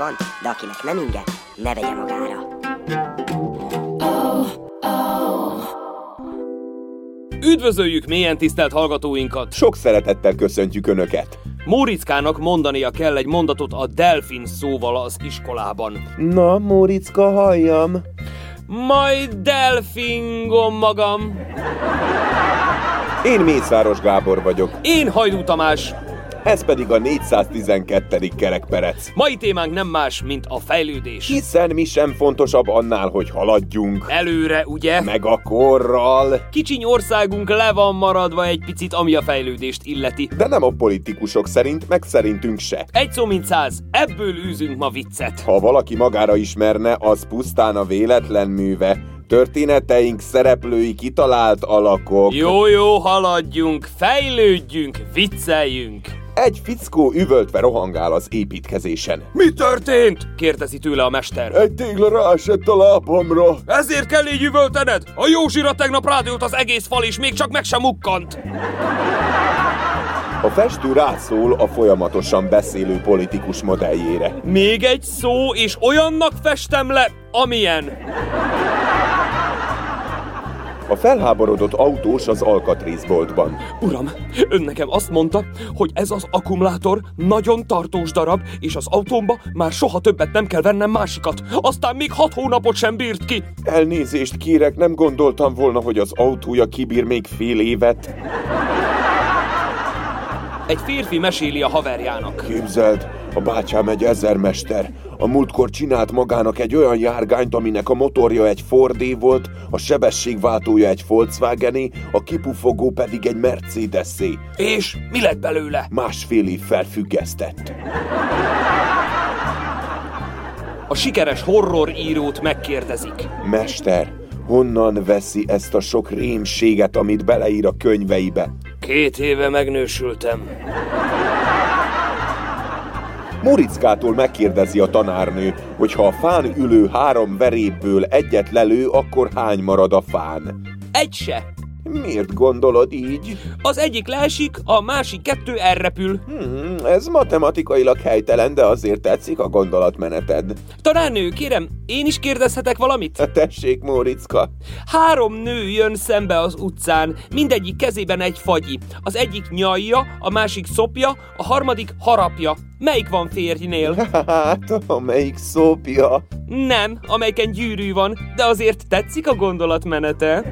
van, de akinek nem inge, ne vegye magára. Üdvözöljük mélyen tisztelt hallgatóinkat! Sok szeretettel köszöntjük Önöket! Móriczkának mondania kell egy mondatot a delfin szóval az iskolában. Na, Móricka, halljam! Majd delfingom magam. Én Mészáros Gábor vagyok, Én Hajdú Tamás. Ez pedig a 412. kerekperec. Mai témánk nem más, mint a fejlődés. Hiszen mi sem fontosabb annál, hogy haladjunk. Előre, ugye? Meg a korral. Kicsiny országunk le van maradva egy picit, ami a fejlődést illeti. De nem a politikusok szerint, meg szerintünk se. Egy szó mint száz, ebből űzünk ma viccet. Ha valaki magára ismerne, az pusztán a véletlen műve. Történeteink szereplői kitalált alakok. Jó, jó, haladjunk, fejlődjünk, vicceljünk. Egy fickó üvöltve rohangál az építkezésen. Mi történt? kérdezi tőle a mester. Egy tégla ráesett a lábamra. Ezért kell így üvöltened? A Józsira tegnap rádőlt az egész fal, és még csak meg sem mukkant. A festő rászól a folyamatosan beszélő politikus modelljére. Még egy szó, és olyannak festem le, amilyen. A felháborodott autós az alkatrészboltban. Uram, ön nekem azt mondta, hogy ez az akkumulátor nagyon tartós darab, és az autómba már soha többet nem kell vennem másikat. Aztán még hat hónapot sem bírt ki. Elnézést kérek, nem gondoltam volna, hogy az autója kibír még fél évet. Egy férfi meséli a haverjának. Képzeld, a bátyám egy ezermester. A múltkor csinált magának egy olyan járgányt, aminek a motorja egy Fordé volt, a sebességváltója egy Volkswagené, a kipufogó pedig egy Mercedesé. És mi lett belőle? Másfél év felfüggesztett. A sikeres horrorírót megkérdezik. Mester, honnan veszi ezt a sok rémséget, amit beleír a könyveibe? Két éve megnősültem. Morickától megkérdezi a tanárnő, hogy ha a fán ülő három verépből egyet lelő, akkor hány marad a fán? Egy se. Miért gondolod így? Az egyik leesik, a másik kettő elrepül. Hmm, ez matematikailag helytelen, de azért tetszik a gondolatmeneted. Tanárnő, kérem, én is kérdezhetek valamit? Tessék, Móricka. Három nő jön szembe az utcán, mindegyik kezében egy fagyi. Az egyik nyalja, a másik szopja, a harmadik harapja. Melyik van férjnél? Hát, amelyik szópja. Nem, amelyiken gyűrű van, de azért tetszik a gondolatmenete.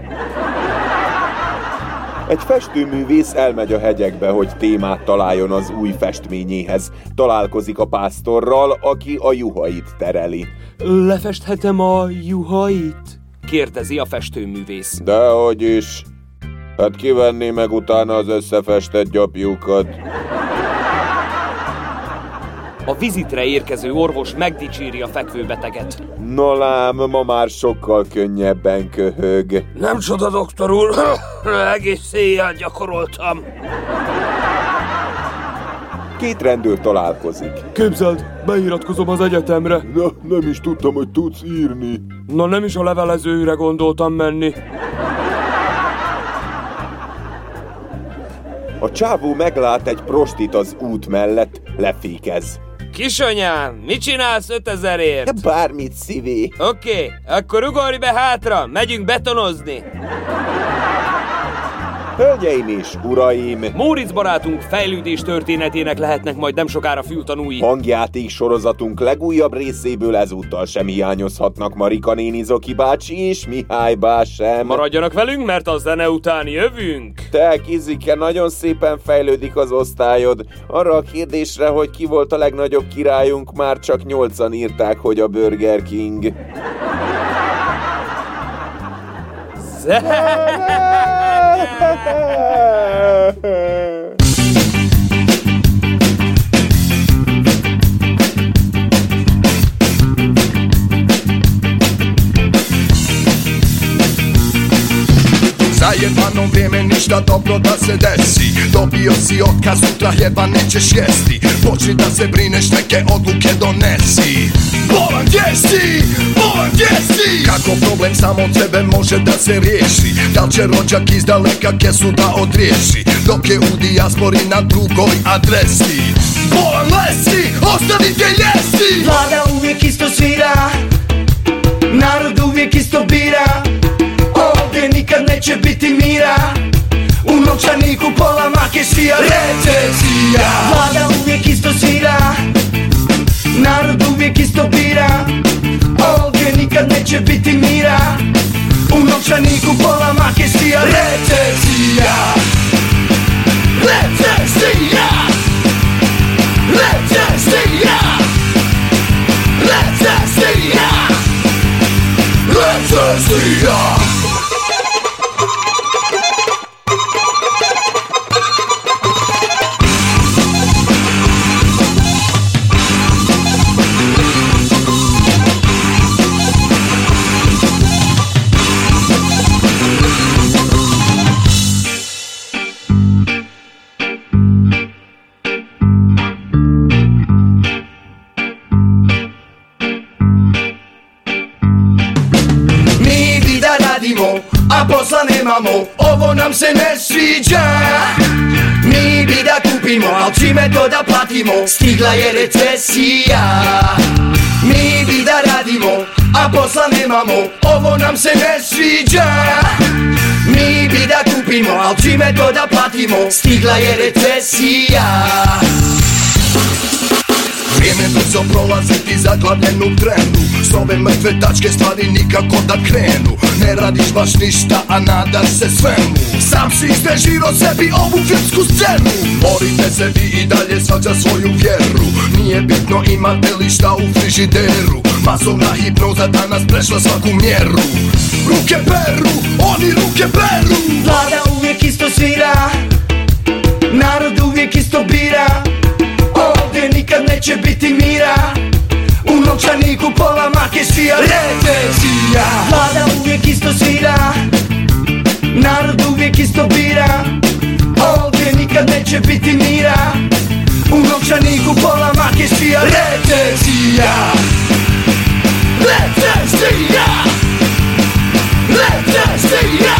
Egy festőművész elmegy a hegyekbe, hogy témát találjon az új festményéhez. Találkozik a pásztorral, aki a juhait tereli. Lefesthetem a juhait? Kérdezi a festőművész. Dehogy is. Hát kivenné meg utána az összefestett gyapjukat. A vizitre érkező orvos megdicséri a fekvőbeteget. No lám, ma már sokkal könnyebben köhög. Nem csoda, doktor úr, egész éjjel gyakoroltam. Két rendőr találkozik. Képzeld, beiratkozom az egyetemre. Na, nem is tudtam, hogy tudsz írni. Na nem is a levelezőre gondoltam menni. A csávó meglát egy prostit az út mellett, lefékez. Kisanyám, mit csinálsz 5000ért? Bármit szívé. Oké, okay, akkor ugorj be hátra, megyünk betonozni. Hölgyeim és uraim, Móricz barátunk fejlődés történetének lehetnek majd nem sokára fültanúi. hangjáték sorozatunk legújabb részéből ezúttal sem hiányozhatnak Marika néni Zoki bácsi és Mihály bá sem. Maradjanak velünk, mert a zene után jövünk. Te, Kizike, nagyon szépen fejlődik az osztályod. Arra a kérdésre, hogy ki volt a legnagyobb királyunk, már csak nyolcan írták, hogy a Burger King. Ah! jednom vrijeme ništa dobro da se desi. Dobio si otkaz, sutra jeba nećeš jesti. Počni da se brineš, neke odluke donesi. Bolan gdje si? Bolan gdje si? Kako problem samo od tebe može da se riješi? Da će rođak iz daleka kesu da odriješi? Dok je u dijaspori na drugoj adresi. Bolan lesi, ostavite ljesi Vlada uvijek isto svira Narod uvijek isto bira. Ovdje nikad neće biti make svija Recesija Vlada uvijek isto svira Narod uvijek isto bira. Ovdje nikad neće biti mira Ovo nam se ne sviđa. Mi bi da kupimo, al čime to da platimo? Stigla je recesija. Mi bi da radimo, a posla nemamo. Ovo nam se ne sviđa. Mi bi da kupimo, al čime to da platimo? Stigla je recesija Vrijeme brzo prolazi ti zaglavljen u trenu. S ove mrtve tačke stvari nikako da krenu. Ne radiš baš ništa, a nadaš se svemu. Sam si izrežirao sebi ovu filmsku scenu. Borite se vi i dalje svađa svoju vjeru. Nije bitno imate li šta u frižideru. Masovna hipnoza danas prešla svaku mjeru. Ruke peru, oni ruke peru. Vlada uvijek isto svira biti mira. U novčaniku pola make svija Recesija Vlada uvijek isto svira. Narod uvijek isto bira. Ovdje nikad neće biti mira. U novčaniku pola make svija Recesija Recesija Recesija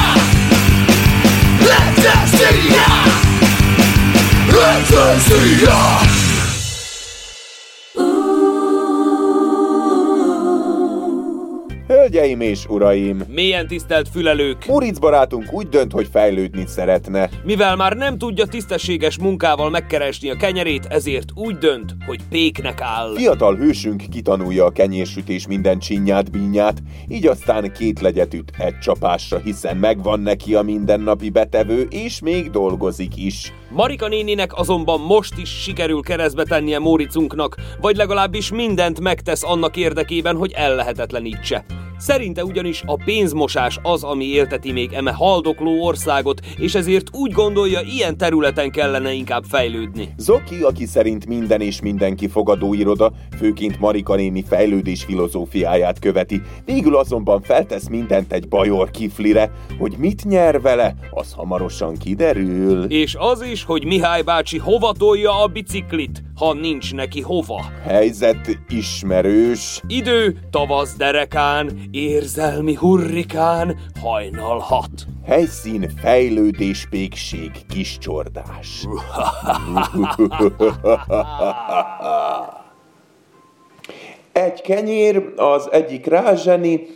Recesija Recesija Hölgyeim és uraim! Mélyen tisztelt fülelők! Muric barátunk úgy dönt, hogy fejlődni szeretne. Mivel már nem tudja tisztességes munkával megkeresni a kenyerét, ezért úgy dönt, hogy péknek áll. Fiatal hősünk kitanulja a kenyérsütés minden csinyát, bínyát, így aztán két legyet üt egy csapásra, hiszen megvan neki a mindennapi betevő, és még dolgozik is. Marika néninek azonban most is sikerül keresztbe tennie Móricunknak, vagy legalábbis mindent megtesz annak érdekében, hogy ellehetetlenítse. Szerinte ugyanis a pénzmosás az, ami élteti még eme haldokló országot, és ezért úgy gondolja, ilyen területen kellene inkább fejlődni. Zoki, aki szerint minden és mindenki fogadóiroda, főként Marika néni fejlődés filozófiáját követi, végül azonban feltesz mindent egy bajor kiflire, hogy mit nyer vele, az hamarosan kiderül. És az is, hogy Mihály bácsi hova tolja a biciklit, ha nincs neki hova. Helyzet ismerős. Idő, tavasz derekán, érzelmi hurrikán, hajnal hat. Helyszín fejlődés pékség kis csordás. Egy kenyér, az egyik rázseni,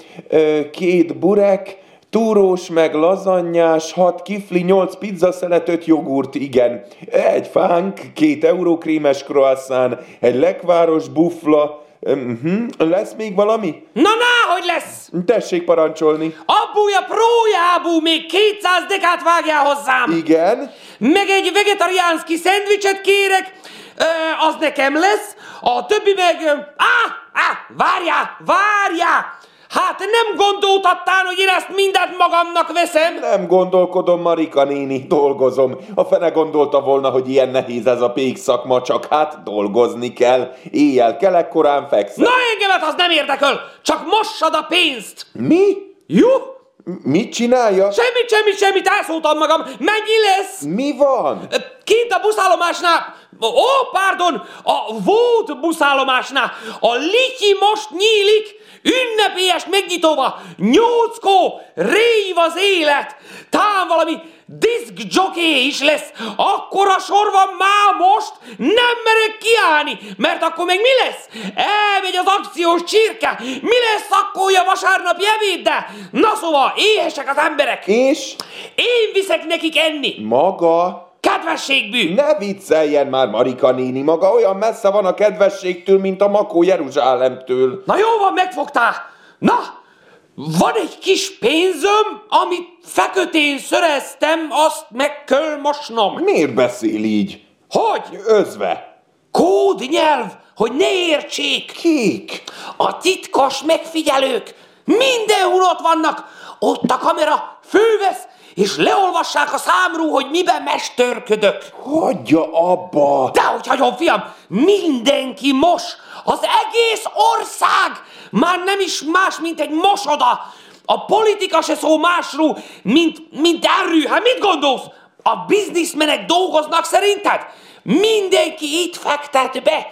két burek, túrós meg lazanyás, hat kifli, nyolc pizzaszelet, öt jogurt, igen. Egy fánk, két eurókrémes croissant, egy lekváros bufla, Uh-huh. Lesz még valami? Na, na, hogy lesz! Tessék parancsolni. Abúja prójábú, még 200 dekát vágjál hozzám! Igen? Meg egy vegetariánszki szendvicset kérek, ö, az nekem lesz, a többi meg... Á, á, várjál, várjál! Hát nem gondoltattál, hogy én ezt mindent magamnak veszem? Nem gondolkodom, Marika néni, dolgozom. A fene gondolta volna, hogy ilyen nehéz ez a pék szakma, csak hát dolgozni kell. Éjjel kelek, korán fekszem. Na engemet az nem érdekel, csak mossad a pénzt! Mi? Jó? Mit csinálja? Semmit, semmit, semmit, elszóltam magam. Mennyi lesz? Mi van? Kint a buszállomásnál, ó, pardon, a volt buszállomásnál, a lityi most nyílik, ünnepélyes megnyitóba, nyolckó, rév az élet, tám valami disk jockey is lesz, akkora sor van már most, nem merek kiállni, mert akkor még mi lesz? Elmegy az akciós csirke, mi lesz akkor a vasárnapi ebéddel? Na szóval, éhesek az emberek. És? Én viszek nekik enni. Maga? Kedvességbű! Ne vicceljen már, Marika néni, maga olyan messze van a kedvességtől, mint a Makó Jeruzsálemtől. Na jó van, megfogtál! Na, van egy kis pénzöm, amit fekötén szöreztem, azt meg kell mosnom. Miért beszél így? Hogy? Özve. Kódnyelv, hogy ne értsék. Kik? A titkos megfigyelők mindenhol ott vannak. Ott a kamera fővesz, és leolvassák a számról, hogy miben mestörködök. Hagyja abba! Dehogy hagyom, fiam, mindenki mos, az egész ország, már nem is más, mint egy mosoda. A politika se szó másról, mint, mint erő. Hát mit gondolsz? A bizniszmenek dolgoznak szerinted? Mindenki itt fektet be.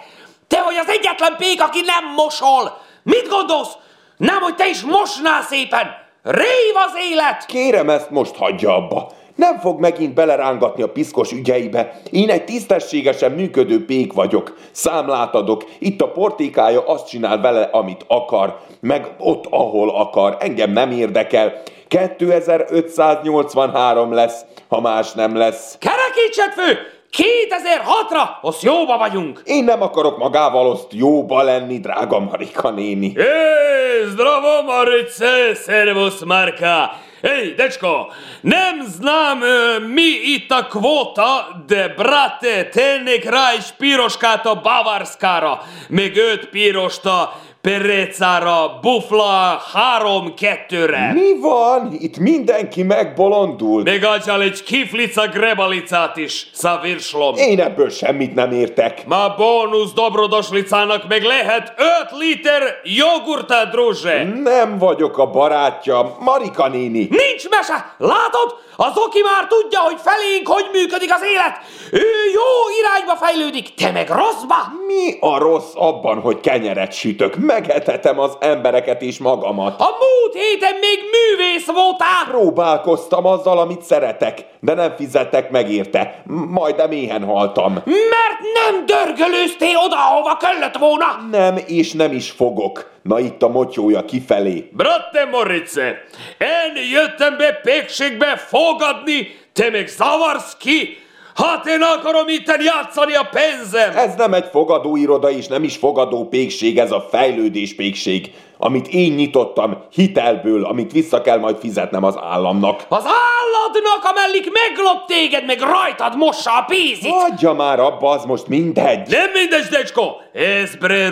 Te vagy az egyetlen pék, aki nem mosol. Mit gondolsz? Nem, hogy te is mosnál szépen. Rév az élet! Kérem, ezt most hagyja abba. Nem fog megint belerángatni a piszkos ügyeibe. Én egy tisztességesen működő pék vagyok. Számlát adok. Itt a portékája azt csinál vele, amit akar. Meg ott, ahol akar. Engem nem érdekel. 2583 lesz, ha más nem lesz. Kerekítsed fő! 2006-ra, azt jóba vagyunk! Én nem akarok magával azt jóba lenni, drága Marika néni. Ej, zdravo Marice, servus Marka! Ej, dečko, nem znam e, mi i takvota, de brate, te ne grajš piroškato bavarskaro, megöt pirošta, Perecára, Bufla három-kettőre. Mi van? Itt mindenki megbolondult. Még egy kiflica grebalicát is, szavirslom. Én ebből semmit nem értek. Ma bónusz dobrodošlicának meg lehet 5 liter jogurta, druže. Nem vagyok a barátja, Marika néni. Nincs mese! Látod? Az oki már tudja, hogy felénk hogy működik az élet. Ő jó irányba fejlődik, te meg rosszba. Mi a rossz abban, hogy kenyeret sütök? Megetetem az embereket is magamat. A múlt héten még művész voltál. Próbálkoztam azzal, amit szeretek, de nem fizettek meg érte. Majdnem éhen haltam. Mert nem dörgölőztél oda, ahova kellett volna. Nem, és nem is fogok. Na itt a motyója kifelé. Brate Morice, én jöttem be pékségbe fogadni, te meg zavarsz ki. Hát én akarom itten játszani a pénzem. Ez nem egy fogadóiroda, és nem is fogadó pékség, ez a fejlődés pékség, amit én nyitottam hitelből, amit vissza kell majd fizetnem az államnak. Az álladnak, amellik meglop téged, meg rajtad mossa a pénzit. Hagyja már abba, az most mindegy. Nem mindegy, decsko, ez bre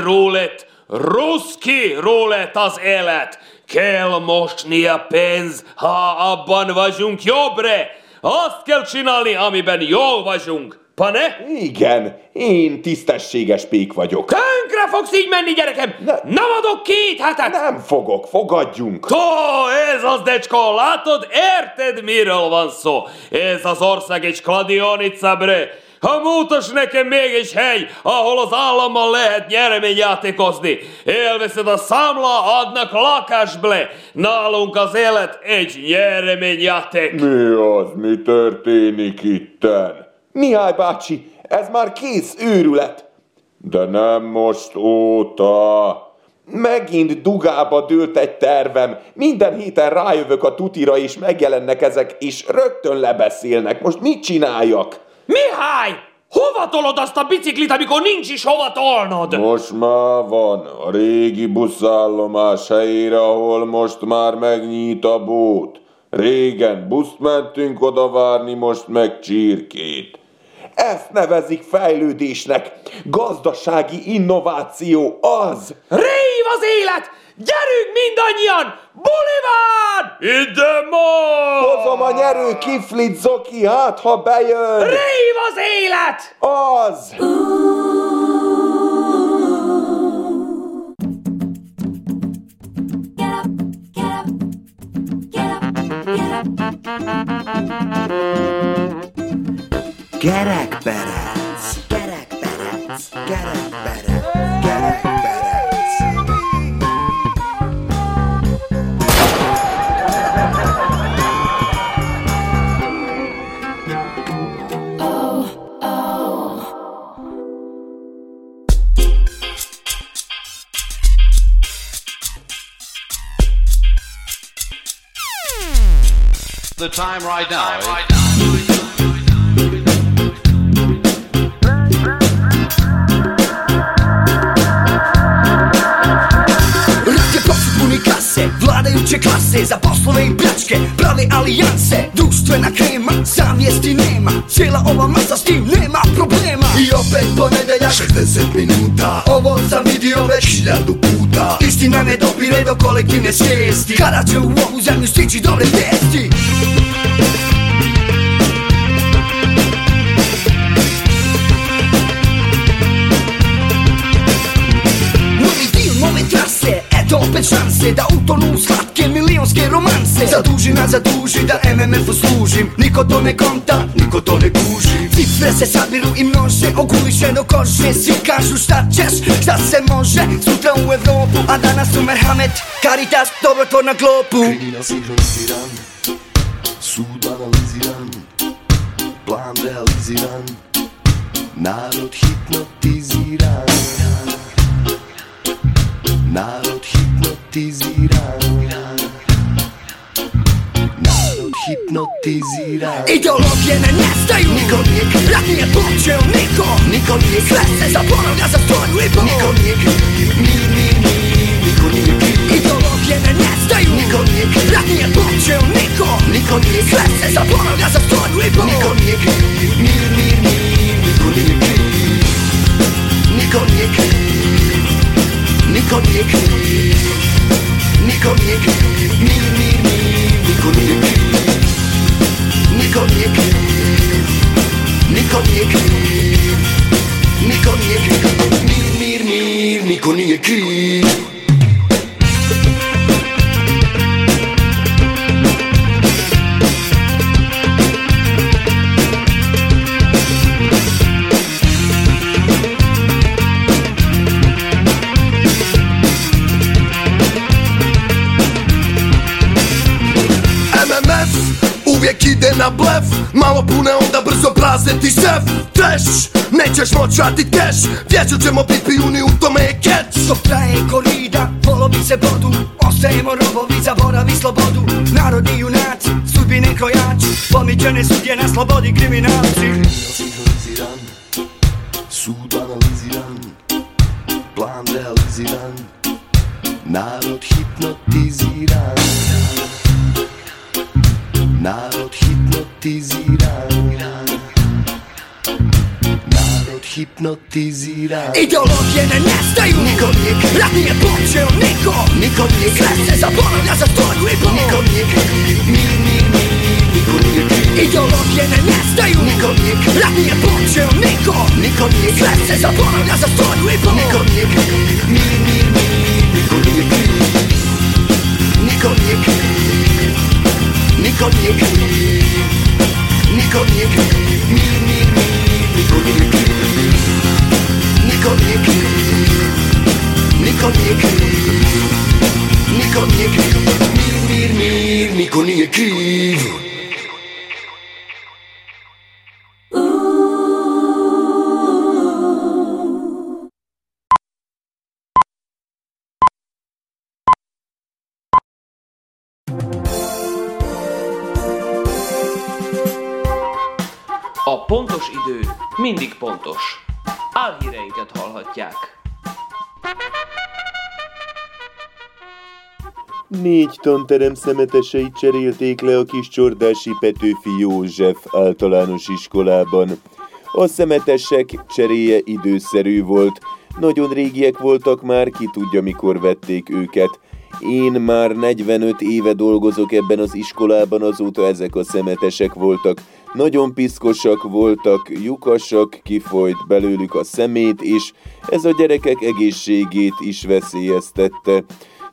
rólet, ruszki rólet az élet. Kell mosni a pénz, ha abban vagyunk jobbre. Azt kell csinálni, amiben jól vagyunk. Pane? Igen, én tisztességes pék vagyok. Tönkre fogsz így menni, gyerekem! Ne- Nem adok két hetet! Nem fogok, fogadjunk. Tó, ez az, decska, látod, érted, miről van szó? Ez az ország egy kladionica, bre. Ha mutas nekem még egy hely, ahol az állammal lehet nyereményjátékozni. Élveszed a számla, adnak lakásble. Nálunk az élet egy nyereményjáték. Mi az, mi történik itten? Mihály bácsi, ez már kész őrület. De nem most óta. Megint dugába dőlt egy tervem. Minden héten rájövök a tutira, és megjelennek ezek, és rögtön lebeszélnek. Most mit csináljak? Mihály! Hova tolod azt a biciklit, amikor nincs is hova tolnod? Most már van a régi buszállomás helyére, ahol most már megnyit a bót. Régen buszt mentünk oda várni, most meg csirkét. Ezt nevezik fejlődésnek. Gazdasági innováció az. Rév az élet! Gyerünk mindannyian! Buli van! Ide ma! Hozom a nyerő kiflit, Zoki, hát ha bejön. Rév az élet! Az! Get up, get up, get up. Kerekperec, kerekperec, kerekperec, kerekperec. The time right now. Klase Za poslove i pljačke, prave alijanse Društvena krema, savjesti nema Cijela ova masa s tim nema problema. I opet ponedeljak 60 minuta Ovo sam vidio već Hiljadu puta. Istina ne dopire do kolektivne svijesti Kada će u ovu zemlju stići dobre vijesti? Opet šanse da utonu u slatke milionske romanse Zaduži nas zaduži da MMF-u služim. Niko to ne konta, niko to ne kuži Cifre se sabiru i množe Oguliše do kože. Svi kažu šta ćeš, šta se može. Sutra u Evropu, a danas u Merhamet Caritas, dobrotvor na glopu. Kriminal sinhroniziran Sud analiziran Plan realiziran Narod hipnotiziran. Narod hipnotiziran hipnotiziran Ideologije ne nestaju Niko nije kriv Rat nije počeo niko Niko nije Sve kriv se zaboravlja za stoju i pol Niko nije kriv Mir, mir, mir Niko nije kriv Ideologije ne nestaju Niko nije kriv Rat nije počeo niko Niko nije Sve kriv se zaboravlja za stoju i pol Niko nije kriv Mir, mir, mir Niko nije kriv Niko nije kriv Niko nije kriv Niko nije kriv Mir, mir, mir Niko nije kriv Niko nije kriv. Niko nije kriv. Niko nije kriv. Mir, mir, mir Niko nije kriv ti sef Treš, nećeš moć vratit keš Vječno ćemo bit pijuni u tome je catch. Dok traje korida, polovi se bodu. Ostajemo robovi, zaboravi slobodu. Narodi junaci, sudbine krojači. Pomiđene sudje na slobodi kriminalci. Sinhroniziran Sud analiziran Plan realiziran Narod hipnotiziran. Narod hipnotiziran hipnotizirani Ideologie ne nestaju Nikom nik Radnije poče od niko Nikom nik Sve se zaboravlja za stvarnu i bol Nikom nik Mi, mi, mi, nikom nik Ideologije ne nestaju Nikom nik Radnije poče od niko Nikom nik Sve se zaboravlja za stvarnu i bol Nikom nik Mi, mi, mi, nikom nik Nikom nik Nikom nik Nikom nik Mi, mi, mi, nikom nik Niko nije kriv. Niko nije kriv. Mir, mir, mir Niko nije kriv. A pontos idő mindig pontos. Álhíreinket hallhatják. Négy tanterem szemeteseit cserélték le a kis csordási Petőfi József általános iskolában. A szemetesek cseréje időszerű volt, nagyon régiek voltak már, ki tudja mikor vették őket. Én már 45 éve dolgozok ebben az iskolában, azóta ezek a szemetesek voltak. Nagyon piszkosak voltak, lyukasak, kifolyt belőlük a szemét, és ez a gyerekek egészségét is veszélyeztette.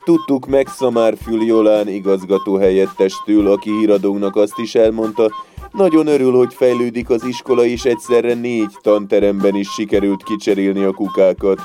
Tudtuk meg Szamárfül Jolán igazgató helyettestől, aki híradónak azt is elmondta, nagyon örül, hogy fejlődik az iskola, és egyszerre négy tanteremben is sikerült kicserélni a kukákat.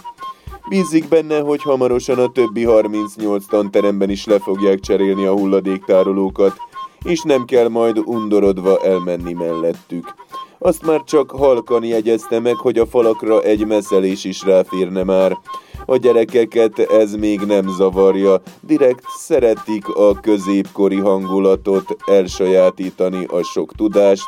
Bízik benne, hogy hamarosan a többi 38 tanteremben is le fogják cserélni a hulladéktárolókat, és nem kell majd undorodva elmenni mellettük. Azt már csak halkan jegyezte meg, hogy a falakra egy meszelés is ráférne már. A gyerekeket ez még nem zavarja, direkt szeretik a középkori hangulatot elsajátítani a sok tudást,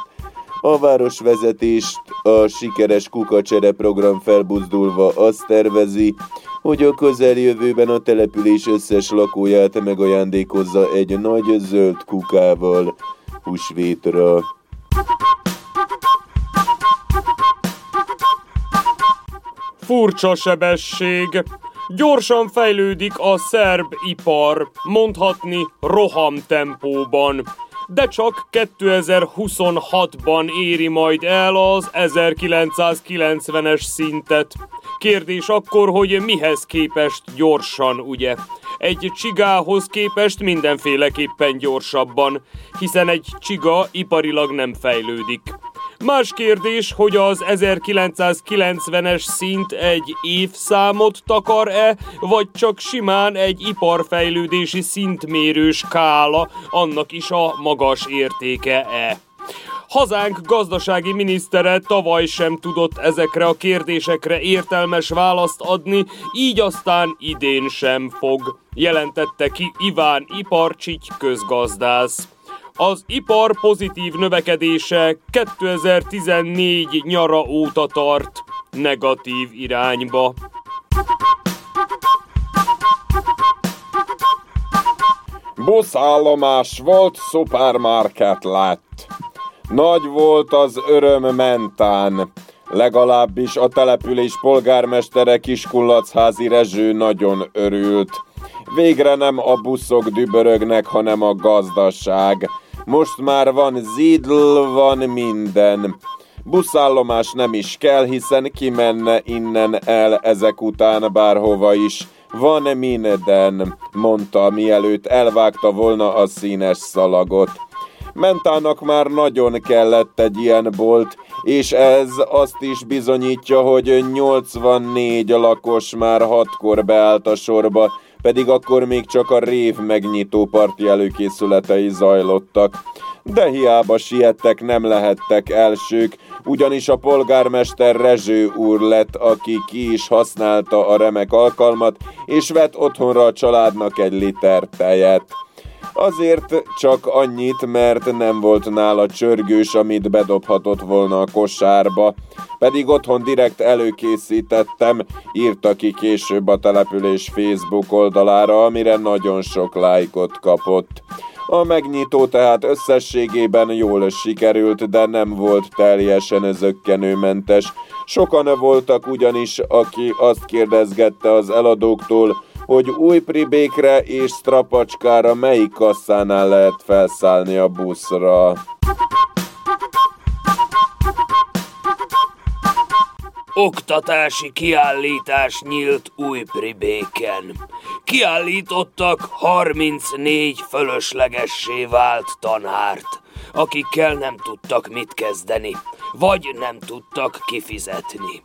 a városvezetést a sikeres kukacsere program felbuzdulva azt tervezi, hogy a közeljövőben a település összes lakóját megajándékozza egy nagy zöld kukával húsvétra. Furcsa sebesség. Gyorsan fejlődik a szerb ipar, mondhatni rohamtempóban de csak 2026-ban éri majd el az 1990-es szintet. Kérdés akkor, hogy mihez képest gyorsan, ugye? Egy csigához képest mindenféleképpen gyorsabban, hiszen egy csiga iparilag nem fejlődik. Más kérdés, hogy az 1990-es szint egy évszámot takar-e, vagy csak simán egy iparfejlődési szintmérő skála, annak is a magas értéke-e. Hazánk gazdasági minisztere tavaly sem tudott ezekre a kérdésekre értelmes választ adni, így aztán idén sem fog, jelentette ki Iván Iparcsik közgazdász. Az ipar pozitív növekedése 2014 nyara óta tart negatív irányba. Buszállomás volt, szupermarket lett. Nagy volt az öröm mentán. Legalábbis a település polgármestere Kiskullacházi Rezső nagyon örült. Végre nem a buszok dübörögnek, hanem a gazdaság. Most már van zidl, van minden. Buszállomás nem is kell, hiszen kimenne innen el ezek után bárhova is. Van minden, mondta, mielőtt elvágta volna a színes szalagot. Mentának már nagyon kellett egy ilyen bolt, és ez azt is bizonyítja, hogy 84 lakos már hatkor beállt a sorba, pedig akkor még csak a rév megnyitó parti előkészületei zajlottak. De hiába siettek, nem lehettek elsők, ugyanis a polgármester Rezső úr lett, aki ki is használta a remek alkalmat, és vett otthonra a családnak egy liter tejet. Azért csak annyit, mert nem volt nála csörgős, amit bedobhatott volna a kosárba. Pedig otthon direkt előkészítettem, írta ki később a település Facebook oldalára, amire nagyon sok lájkot kapott. A megnyitó tehát összességében jól sikerült, de nem volt teljesen zöggenőmentes. Sokan voltak ugyanis, aki azt kérdezgette az eladóktól, hogy új pribékre és strapacskára melyik kasszánál lehet felszállni a buszra. Oktatási kiállítás nyílt pribéken. Kiállítottak 34 fölöslegessé vált tanárt, akikkel nem tudtak mit kezdeni, vagy nem tudtak kifizetni.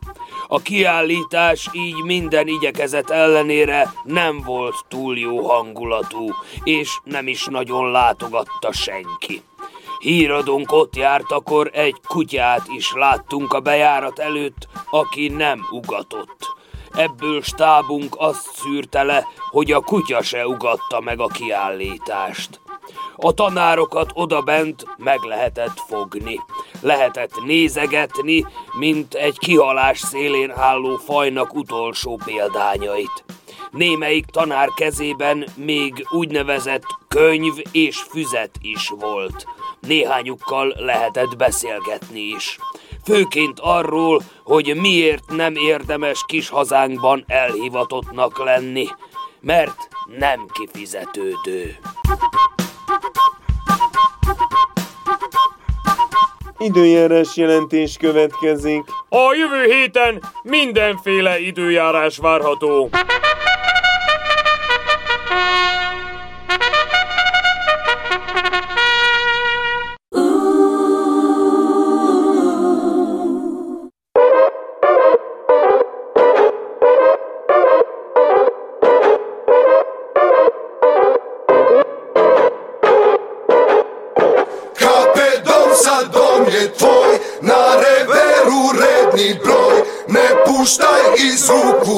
A kiállítás így minden igyekezet ellenére nem volt túl jó hangulatú, és nem is nagyon látogatta senki. Híradónk ott járt, akkor egy kutyát is láttunk a bejárat előtt, aki nem ugatott. Ebből stábunk azt szűrte le, hogy a kutya se ugatta meg a kiállítást. A tanárokat odabent meg lehetett fogni. Lehetett nézegetni, mint egy kihalás szélén álló fajnak utolsó példányait. Némelyik tanár kezében még úgynevezett könyv és füzet is volt. Néhányukkal lehetett beszélgetni is. Főként arról, hogy miért nem érdemes kis hazánkban elhivatottnak lenni, mert nem kifizetődő. Időjárás jelentés következik. A jövő héten mindenféle időjárás várható.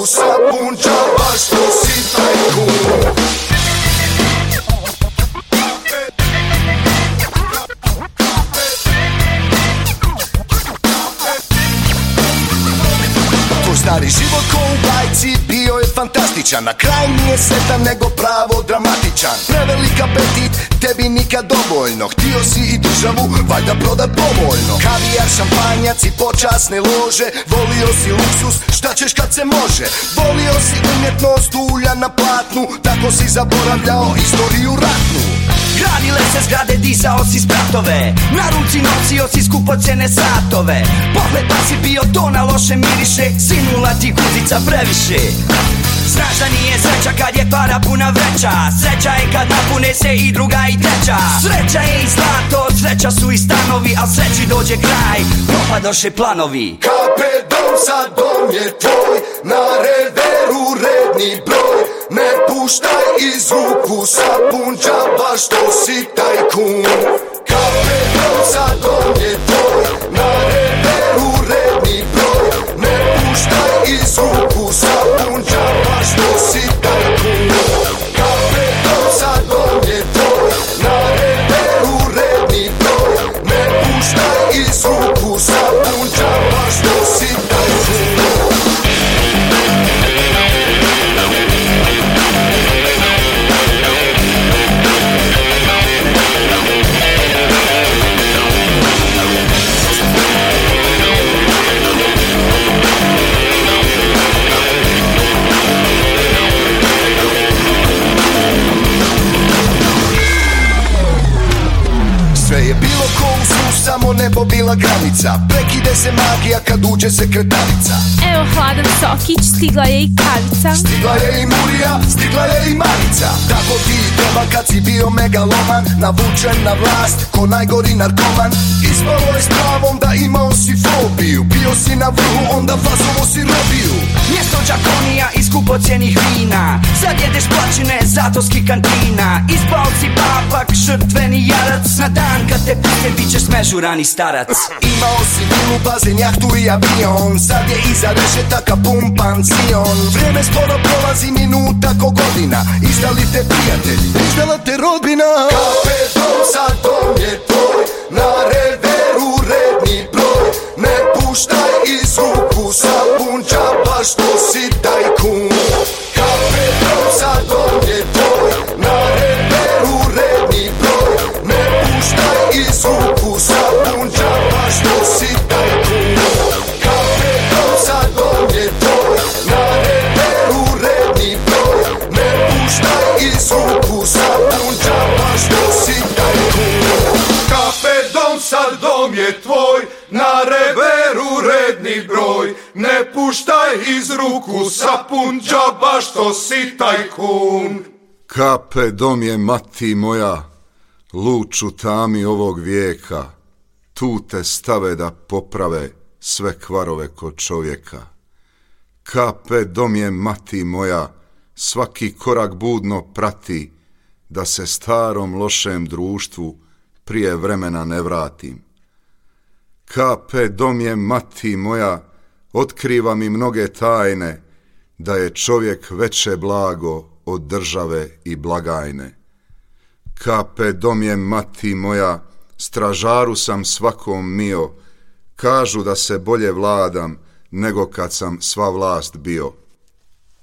Iz ruku Sapunčavaš što si tajkun stari život ko u bajci bio je fantastičan Na kraj nije setan nego pravo dramatičan. Prevelik apetit, tebi nikad dovoljno. Htio si i državu, valjda prodat povoljno. Kavijar, šampanjac i počasne lože. Volio si luksus, šta ćeš kad se može? Volio si umjetnost ulja na platnu. Tako si zaboravljao istoriju ratnu. Gradile se zgrade, dizao si spratove. Na ruci nosio si skupocene satove. Pogled pa si bio to na loše miriše. Sinula ti guzica previše. Znaš da nije sreća kad je para puna vreća. Sreća je kad napune se i druga i treća. Sreća je i zlato, sreća su i stanovi Al sreći dođe kraj, propadoše planovi. Kape dom sa dom je tvoj Na reveru redni broj. Ne puštaj iz ruku Sapun džaba što si tajkun. Kape dom sa dom je tvoj Na reveru redni broj. Ne puštaj iz ruku Sapun džaba što si tajkun bila granica. Prekide se magija kad uđe sekretarica Evo hladan sokić, stigla je i kavica. Stigla je i Murija, stigla je i Marica Tako ti treba kad si bio megaloman Navučen na vlast, ko najgori narkoman. Ispalo je s pravom da imao si fobiju Bio si na vrhu, onda fazovo si robiju. Mjesto džakonija i skupocijenih vina. Sad jedeš plaćine zatorskih kantina. Ispao si papak, žrtveni jarac. Na dan kad te puste bit ćeš smežurani starac. Imao si vilu, bazen, jahtu i avion. Sad je iza rešetaka pun pansion. Vrijeme skoro prolazi minuta ko godina. Izdali te prijatelji, izdala te rodbina. Kape dom sa dom je tvoj. Na reveru redni broj. Ne puštaj iz ruku Sapun džaba što si tajkun iz ruku Sapun džaba što si tajkun Kape dom je mati moja, luču tami ovog vijeka, tu te stave da poprave sve kvarove kod čovjeka. Kape dom je mati moja, svaki korak budno prati, da se starom lošem društvu prije vremena ne vratim. Kape dom je mati moja, otkriva mi mnoge tajne, da je čovjek veće blago od države i blagajne. Kape dom je mati moja, stražaru sam svakom mio, kažu da se bolje vladam nego kad sam sva vlast bio.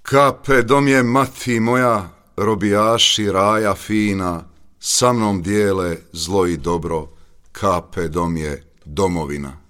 Kape dom je mati moja, robijaši raja fina, sa mnom dijele zlo i dobro, kape dom je domovina.